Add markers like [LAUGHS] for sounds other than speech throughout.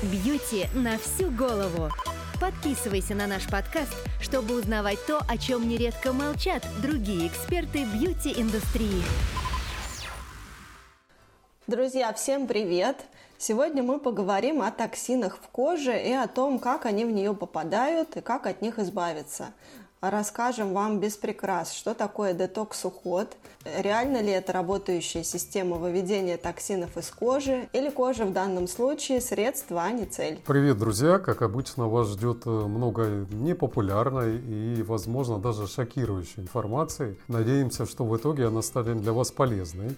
Бьюти на всю голову. Подписывайся на наш подкаст, чтобы узнавать то, о чем нередко молчат другие эксперты бьюти-индустрии. Друзья, всем привет! Сегодня мы поговорим о токсинах в коже и о том, как они в нее попадают и как от них избавиться расскажем вам без прикрас, что такое детокс-уход, реально ли это работающая система выведения токсинов из кожи, или кожа в данном случае средство, а не цель. Привет, друзья! Как обычно, вас ждет э, много непопулярной и, возможно, даже шокирующей информации. Надеемся, что в итоге она станет для вас полезной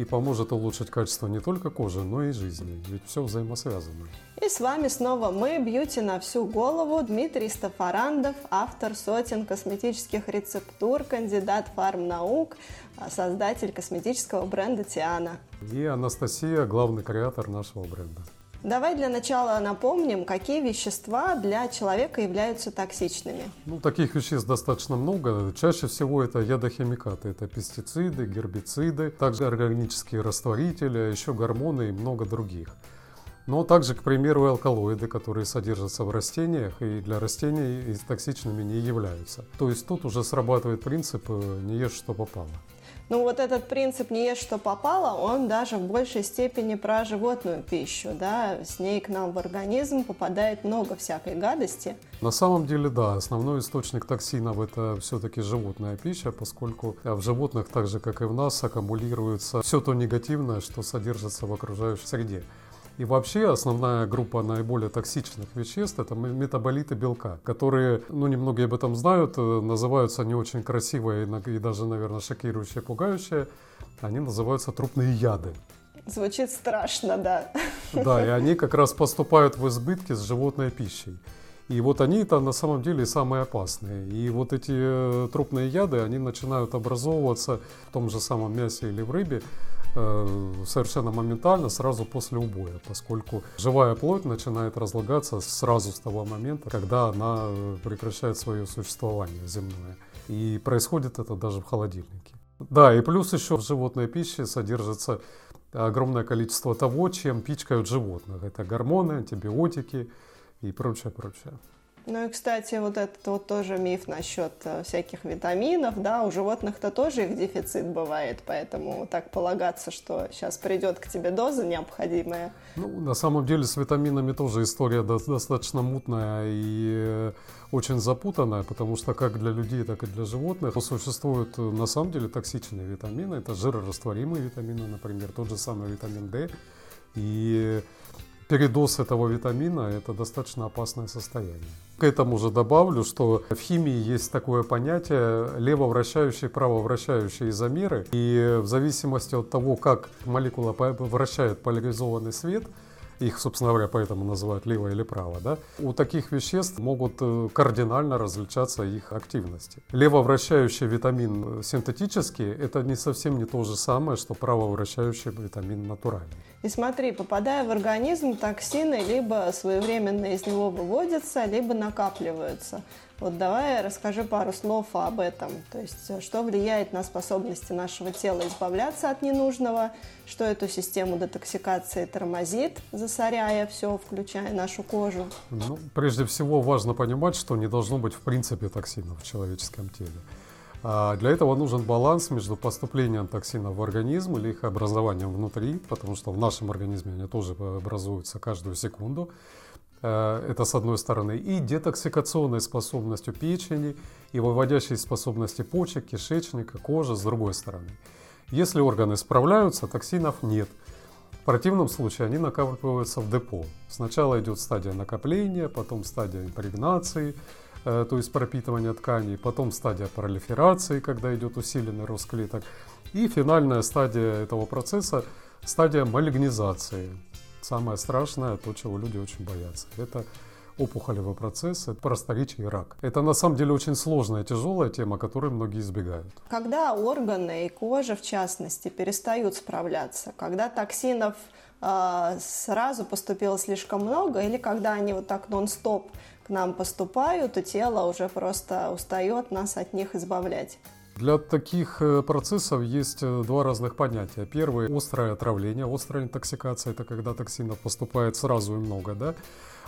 и поможет улучшить качество не только кожи, но и жизни. Ведь все взаимосвязано. И с вами снова мы, Бьюти на всю голову, Дмитрий Стафарандов, автор сотен косметических рецептур, кандидат фармнаук, а, создатель косметического бренда Тиана. И Анастасия, главный креатор нашего бренда. Давай для начала напомним, какие вещества для человека являются токсичными. Ну, таких веществ достаточно много. Чаще всего это ядохимикаты. Это пестициды, гербициды, также органические растворители, а еще гормоны и много других. Но также, к примеру, алкалоиды, которые содержатся в растениях и для растений токсичными не являются. То есть тут уже срабатывает принцип «не ешь, что попало». Ну вот этот принцип «не ешь, что попало», он даже в большей степени про животную пищу, да, с ней к нам в организм попадает много всякой гадости. На самом деле, да, основной источник токсинов это все-таки животная пища, поскольку в животных, так же как и в нас, аккумулируется все то негативное, что содержится в окружающей среде. И вообще основная группа наиболее токсичных веществ – это метаболиты белка, которые, ну, немногие об этом знают, называются не очень красивые и даже, наверное, шокирующие, пугающие. Они называются трупные яды. Звучит страшно, да. Да, и они как раз поступают в избытке с животной пищей. И вот они-то на самом деле самые опасные. И вот эти э, трупные яды, они начинают образовываться в том же самом мясе или в рыбе совершенно моментально, сразу после убоя, поскольку живая плоть начинает разлагаться сразу с того момента, когда она э, прекращает свое существование земное. И происходит это даже в холодильнике. Да, и плюс еще в животной пище содержится огромное количество того, чем пичкают животных. Это гормоны, антибиотики и прочее, прочее. Ну и, кстати, вот этот вот тоже миф насчет э, всяких витаминов, да, у животных-то тоже их дефицит бывает, поэтому так полагаться, что сейчас придет к тебе доза необходимая. Ну, на самом деле с витаминами тоже история достаточно мутная и э, очень запутанная, потому что как для людей, так и для животных существуют э, на самом деле токсичные витамины, это жирорастворимые витамины, например, тот же самый витамин D, и передоз этого витамина – это достаточно опасное состояние. К этому же добавлю, что в химии есть такое понятие левовращающие, правовращающие изомеры. И в зависимости от того, как молекула вращает поляризованный свет – их, собственно говоря, поэтому называют лево или право, да, у таких веществ могут э, кардинально различаться их активности. Левовращающий витамин синтетический – это не совсем не то же самое, что правовращающий витамин натуральный. И смотри, попадая в организм, токсины либо своевременно из него выводятся, либо накапливаются. Вот давай расскажи пару слов об этом. То есть, что влияет на способности нашего тела избавляться от ненужного, что эту систему детоксикации тормозит, засоряя все, включая нашу кожу. Ну, прежде всего, важно понимать, что не должно быть в принципе токсинов в человеческом теле. А для этого нужен баланс между поступлением токсинов в организм или их образованием внутри, потому что в нашем организме они тоже образуются каждую секунду. Э, это с одной стороны, и детоксикационной способностью печени и выводящей способности почек, кишечника, кожи с другой стороны. Если органы справляются, токсинов нет. В противном случае они накапливаются в депо. Сначала идет стадия накопления, потом стадия импрегнации, то есть пропитывания тканей, потом стадия пролиферации, когда идет усиленный рост клеток, и финальная стадия этого процесса – стадия малигнизации, Самое страшное, то, чего люди очень боятся, это опухолевый процесс, это просторечие и рак. Это на самом деле очень сложная, тяжелая тема, которой многие избегают. Когда органы и кожа, в частности, перестают справляться, когда токсинов э, сразу поступило слишком много, или когда они вот так нон-стоп к нам поступают, и тело уже просто устает нас от них избавлять. Для таких э, процессов есть э, два разных понятия. Первое – острое отравление, острая интоксикация – это когда токсинов поступает сразу и много, да?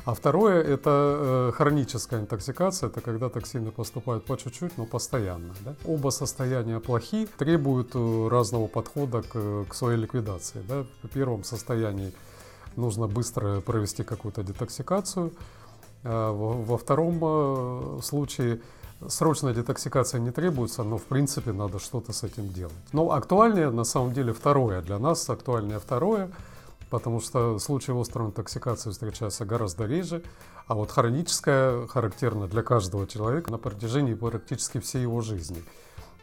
А второе – это э, хроническая интоксикация, это когда токсины поступают по чуть-чуть, но постоянно. Да? Оба состояния плохи, требуют разного подхода к, к своей ликвидации. Да? В первом состоянии нужно быстро провести какую-то детоксикацию, а во, втором случае Срочная детоксикация не требуется, но в принципе надо что-то с этим делать. Но актуальнее на самом деле второе. Для нас актуальнее второе, потому что случаи острой интоксикации встречаются гораздо реже, а вот хроническая характерна для каждого человека на протяжении практически всей его жизни.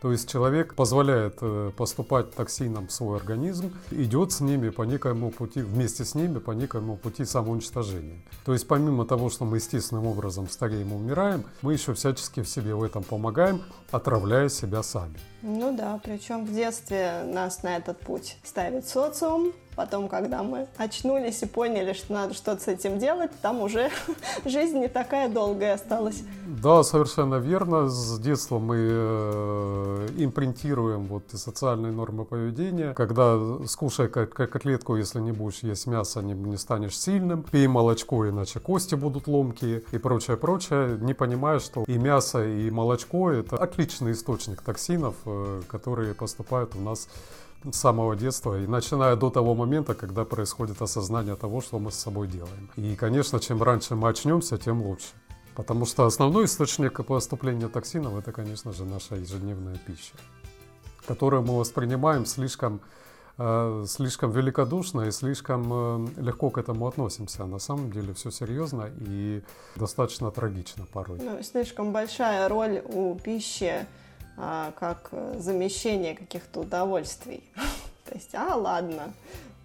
То есть человек позволяет э, поступать токсинам в свой организм, идет с ними по некоему пути, вместе с ними по некоему пути самоуничтожения. То есть помимо того, что мы естественным образом стареем и умираем, мы еще всячески в себе в этом помогаем, отравляя себя сами. Ну да, причем в детстве нас на этот путь ставит социум, Потом, когда мы очнулись и поняли, что надо что-то с этим делать, там уже [LAUGHS] жизнь не такая долгая осталась. Да, совершенно верно. С детства мы э, импринтируем вот социальные нормы поведения. Когда скушай котлетку, если не будешь есть мясо, не, не станешь сильным. Пей молочко, иначе кости будут ломкие и прочее, прочее. Не понимая, что и мясо, и молочко – это отличный источник токсинов, э, которые поступают у нас с самого детства и начиная до того момента, когда происходит осознание того, что мы с собой делаем. И, конечно, чем раньше мы очнемся, тем лучше. Потому что основной источник поступления токсинов это, конечно же, наша ежедневная пища, которую мы воспринимаем слишком, э, слишком великодушно и слишком э, легко к этому относимся. А на самом деле все серьезно и достаточно трагично порой. Ну, слишком большая роль у пищи как э, замещение каких-то удовольствий. [LAUGHS] То есть, а, ладно,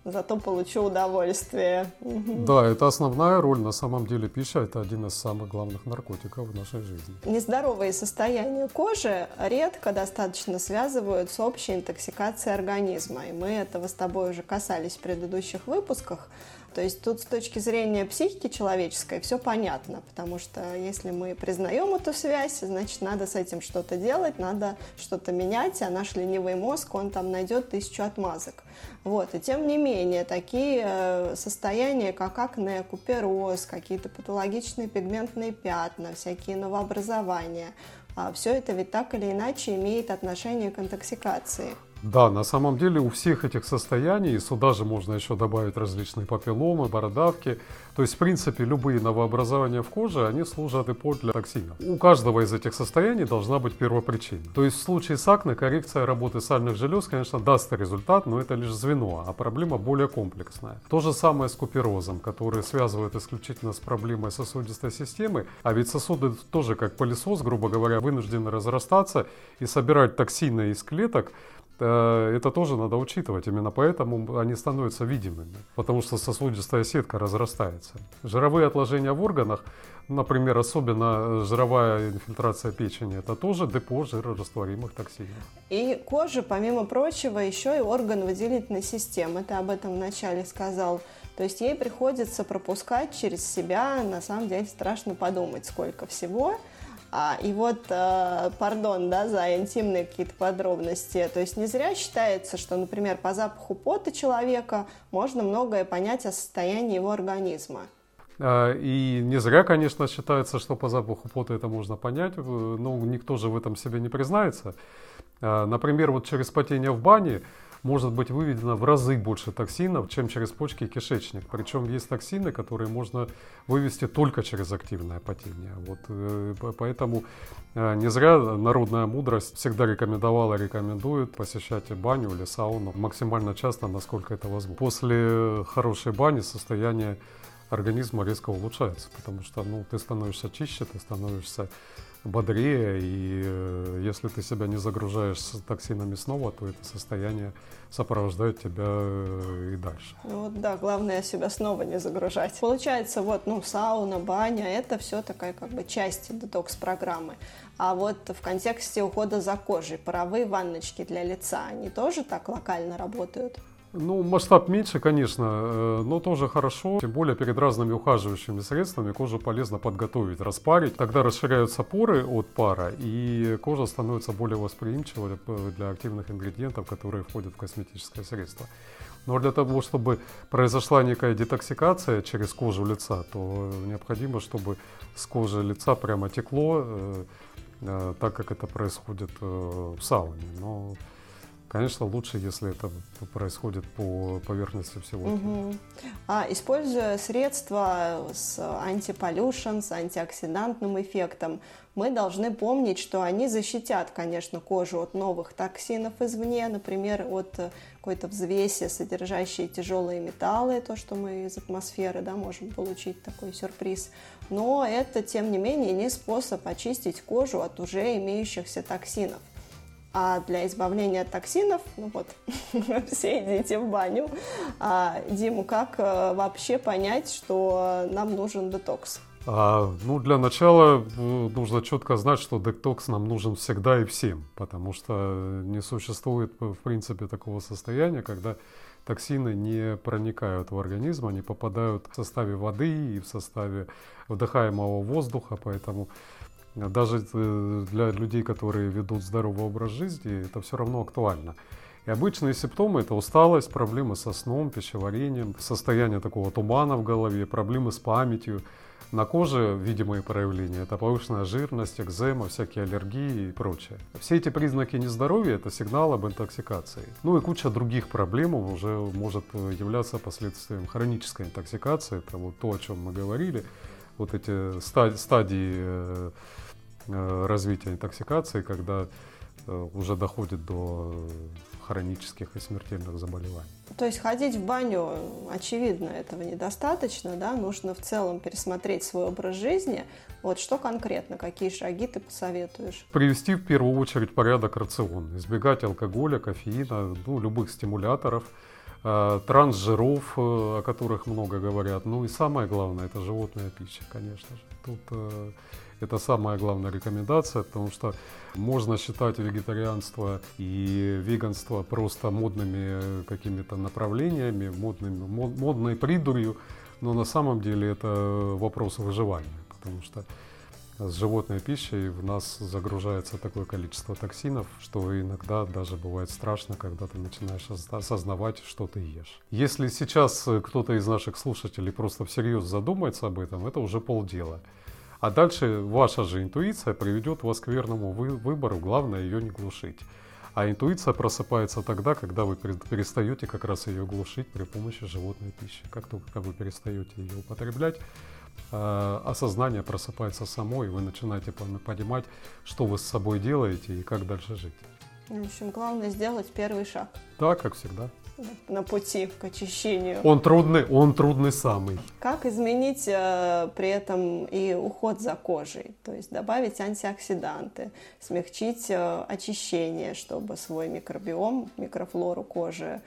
зато получу удовольствие. Да, это основная роль. На самом деле пища – это один из самых главных наркотиков в нашей жизни. Нездоровые состояния кожи редко достаточно связывают с общей интоксикацией организма. И мы этого с тобой уже касались в предыдущих выпусках. То есть тут с точки зрения психики человеческой все понятно, потому что если мы признаем эту связь, значит надо с этим что-то делать, надо что-то менять, а наш ленивый мозг, он там найдет тысячу отмазок. Вот. И тем не менее, такие э, состояния, как акне, купероз, какие-то патологичные пигментные пятна, всякие новообразования, а все это ведь так или иначе имеет отношение к интоксикации. Да, на самом деле у всех этих состояний, сюда же можно еще добавить различные папилломы, бородавки. То есть, в принципе, любые новообразования в коже, они служат депо для токсинов. У каждого из этих состояний должна быть первопричина. То есть, в случае с акне коррекция работы сальных желез, конечно, даст результат, но это лишь звено, а проблема более комплексная. То же самое с куперозом, который связывает исключительно с проблемой сосудистой системы, а ведь сосуды тоже как пылесос, грубо говоря, вынуждены разрастаться и собирать токсины из клеток, это тоже надо учитывать. Именно поэтому они становятся видимыми, потому что сосудистая сетка разрастается. Жировые отложения в органах, например, особенно жировая инфильтрация печени, это тоже депо жирорастворимых токсинов. И кожа, помимо прочего, еще и орган выделительной системы. Ты об этом вначале сказал. То есть ей приходится пропускать через себя, на самом деле страшно подумать, сколько всего. А, и вот, э, пардон, да, за интимные какие-то подробности. То есть не зря считается, что, например, по запаху пота человека можно многое понять о состоянии его организма. А, и не зря, конечно, считается, что по запаху пота это можно понять, но никто же в этом себе не признается. А, например, вот через потение в бане может быть выведено в разы больше токсинов, чем через почки и кишечник. Причем есть токсины, которые можно вывести только через активное потение. Вот, э, поэтому э, не зря народная мудрость всегда рекомендовала, рекомендует посещать баню или сауну максимально часто, насколько это возможно. После хорошей бани состояние организма резко улучшается, потому что ну, ты становишься чище, ты становишься бодрее, и э, если ты себя не загружаешь с токсинами снова, то это состояние сопровождает тебя э, и дальше. Ну вот да, главное себя снова не загружать. Получается, вот, ну, сауна, баня, это все такая как бы часть детокс-программы. А вот в контексте ухода за кожей, паровые ванночки для лица, они тоже так локально работают? Ну, масштаб меньше, конечно, э, но тоже хорошо. Тем более перед разными ухаживающими средствами кожу полезно подготовить, распарить. Тогда расширяются поры от пара, и кожа становится более восприимчивой для активных ингредиентов, которые входят в косметическое средство. Но для того, чтобы произошла некая детоксикация через кожу лица, то необходимо, чтобы с кожи лица прямо текло, э, э, так как это происходит в сауне. Но Конечно, лучше, если это происходит по поверхности всего. Угу. А, используя средства с антиполюшен, с антиоксидантным эффектом, мы должны помнить, что они защитят, конечно, кожу от новых токсинов извне, например, от какой-то взвеси, содержащей тяжелые металлы, то, что мы из атмосферы да, можем получить такой сюрприз. Но это, тем не менее, не способ очистить кожу от уже имеющихся токсинов. А для избавления от токсинов, ну вот, [LAUGHS] все идите в баню. А, Диму, как э, вообще понять, что нам нужен детокс? А, ну, для начала э, нужно четко знать, что детокс нам нужен всегда и всем, потому что не существует, в принципе, такого состояния, когда токсины не проникают в организм, они попадают в составе воды и в составе вдыхаемого воздуха, поэтому даже э, для людей, которые ведут здоровый образ жизни, это все равно актуально. И обычные симптомы – это усталость, проблемы со сном, пищеварением, состояние такого тумана в голове, проблемы с памятью. На коже видимые проявления – это повышенная жирность, экзема, всякие аллергии и прочее. Все эти признаки нездоровья – это сигнал об интоксикации. Ну и куча других проблем уже может являться последствием хронической интоксикации. Это вот то, о чем мы говорили. Вот эти стадии э, Э, развития интоксикации, когда э, уже доходит до хронических и смертельных заболеваний. То есть ходить в баню, очевидно, этого недостаточно, да, нужно в целом пересмотреть свой образ жизни. Вот что конкретно, какие шаги ты посоветуешь? Привести в первую очередь порядок рацион, избегать алкоголя, кофеина, ну, любых стимуляторов, трансжиров, о которых много говорят. Ну и самое главное, это животная пища, конечно же. Тут это самая главная рекомендация, потому что можно считать вегетарианство и веганство просто модными какими-то направлениями, модными, модной придурью, но на самом деле это вопрос выживания, потому что с животной пищей в нас загружается такое количество токсинов, что иногда даже бывает страшно, когда ты начинаешь осознавать, что ты ешь. Если сейчас кто-то из наших слушателей просто всерьез задумается об этом, это уже полдела. А дальше ваша же интуиция приведет вас к верному выбору, главное ее не глушить. А интуиция просыпается тогда, когда вы перестаете как раз ее глушить при помощи животной пищи. Как только вы перестаете ее употреблять, осознание просыпается само, и вы начинаете понимать, что вы с собой делаете и как дальше жить. В общем, главное сделать первый шаг. Да, как всегда на пути к очищению. Он трудный, он трудный самый. Как изменить э, при этом и уход за кожей? То есть добавить антиоксиданты, смягчить э, очищение, чтобы свой микробиом, микрофлору кожи э,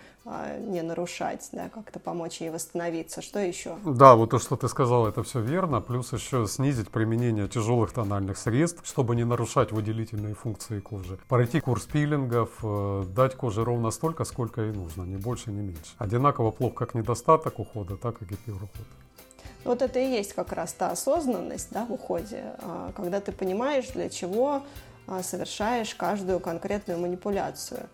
не нарушать, да, как-то помочь ей восстановиться. Что еще? Да, вот то, что ты сказал, это все верно. Плюс еще снизить применение тяжелых тональных средств, чтобы не нарушать выделительные функции кожи. Пройти курс пилингов, э, дать коже ровно столько, сколько ей нужно, ни больше, ни меньше. Одинаково плохо как недостаток ухода, так и гиперуход. Вот это и есть как раз та осознанность да, в уходе, а, когда ты понимаешь, для чего а, совершаешь каждую конкретную манипуляцию.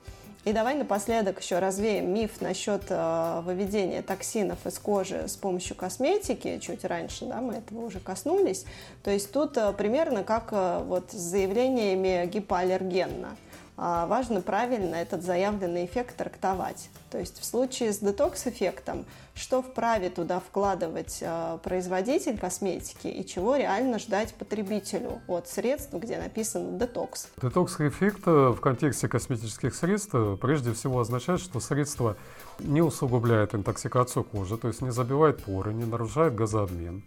И давай напоследок еще развеем миф насчет э, выведения токсинов из кожи с помощью косметики. Чуть раньше, да, мы этого уже коснулись. То есть тут э, примерно как э, вот с заявлениями гипоаллергенно. А, важно правильно этот заявленный эффект трактовать. То есть в случае с детокс-эффектом, что вправе туда вкладывать а, производитель косметики и чего реально ждать потребителю от средств, где написано детокс. Детокс-эффект э, в контексте косметических средств э, прежде всего означает, что средство не усугубляет интоксикацию кожи, то есть не забивает поры, не нарушает газообмен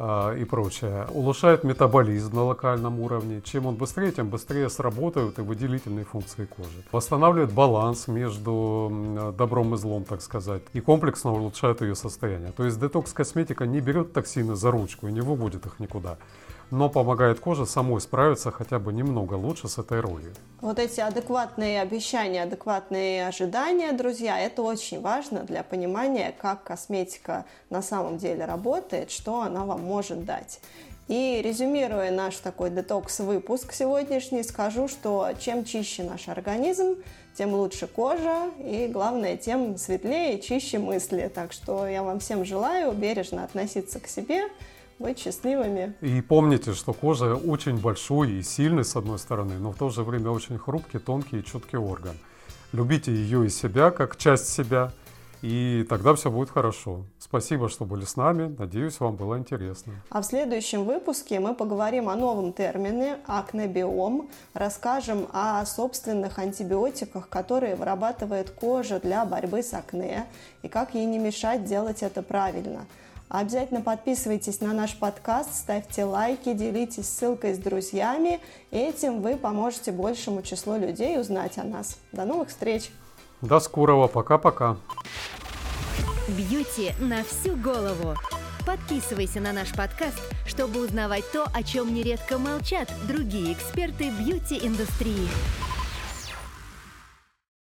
и прочее. Улучшает метаболизм на локальном уровне. Чем он быстрее, тем быстрее сработают и выделительные функции кожи. Восстанавливает баланс между добром и злом, так сказать, и комплексно улучшает ее состояние. То есть детокс-косметика не берет токсины за ручку и не выводит их никуда. Но помогает коже самой справиться хотя бы немного лучше с этой ролью. Вот эти адекватные обещания, адекватные ожидания, друзья, это очень важно для понимания, как косметика на самом деле работает, что она вам может дать. И резюмируя наш такой детокс-выпуск сегодняшний, скажу, что чем чище наш организм, тем лучше кожа и, главное, тем светлее и чище мысли. Так что я вам всем желаю бережно относиться к себе, быть счастливыми. И помните, что кожа очень большой и сильный с одной стороны, но в то же время очень хрупкий, тонкий и чуткий орган. Любите ее и себя как часть себя, и тогда все будет хорошо. Спасибо, что были с нами. Надеюсь, вам было интересно. А в следующем выпуске мы поговорим о новом термине акнебиом, расскажем о собственных антибиотиках, которые вырабатывает кожа для борьбы с акне, и как ей не мешать делать это правильно – Обязательно подписывайтесь на наш подкаст, ставьте лайки, делитесь ссылкой с друзьями. Этим вы поможете большему числу людей узнать о нас. До новых встреч! До скорого, пока-пока! Бьюти на всю голову! Подписывайся на наш подкаст, чтобы узнавать то, о чем нередко молчат другие эксперты бьюти-индустрии.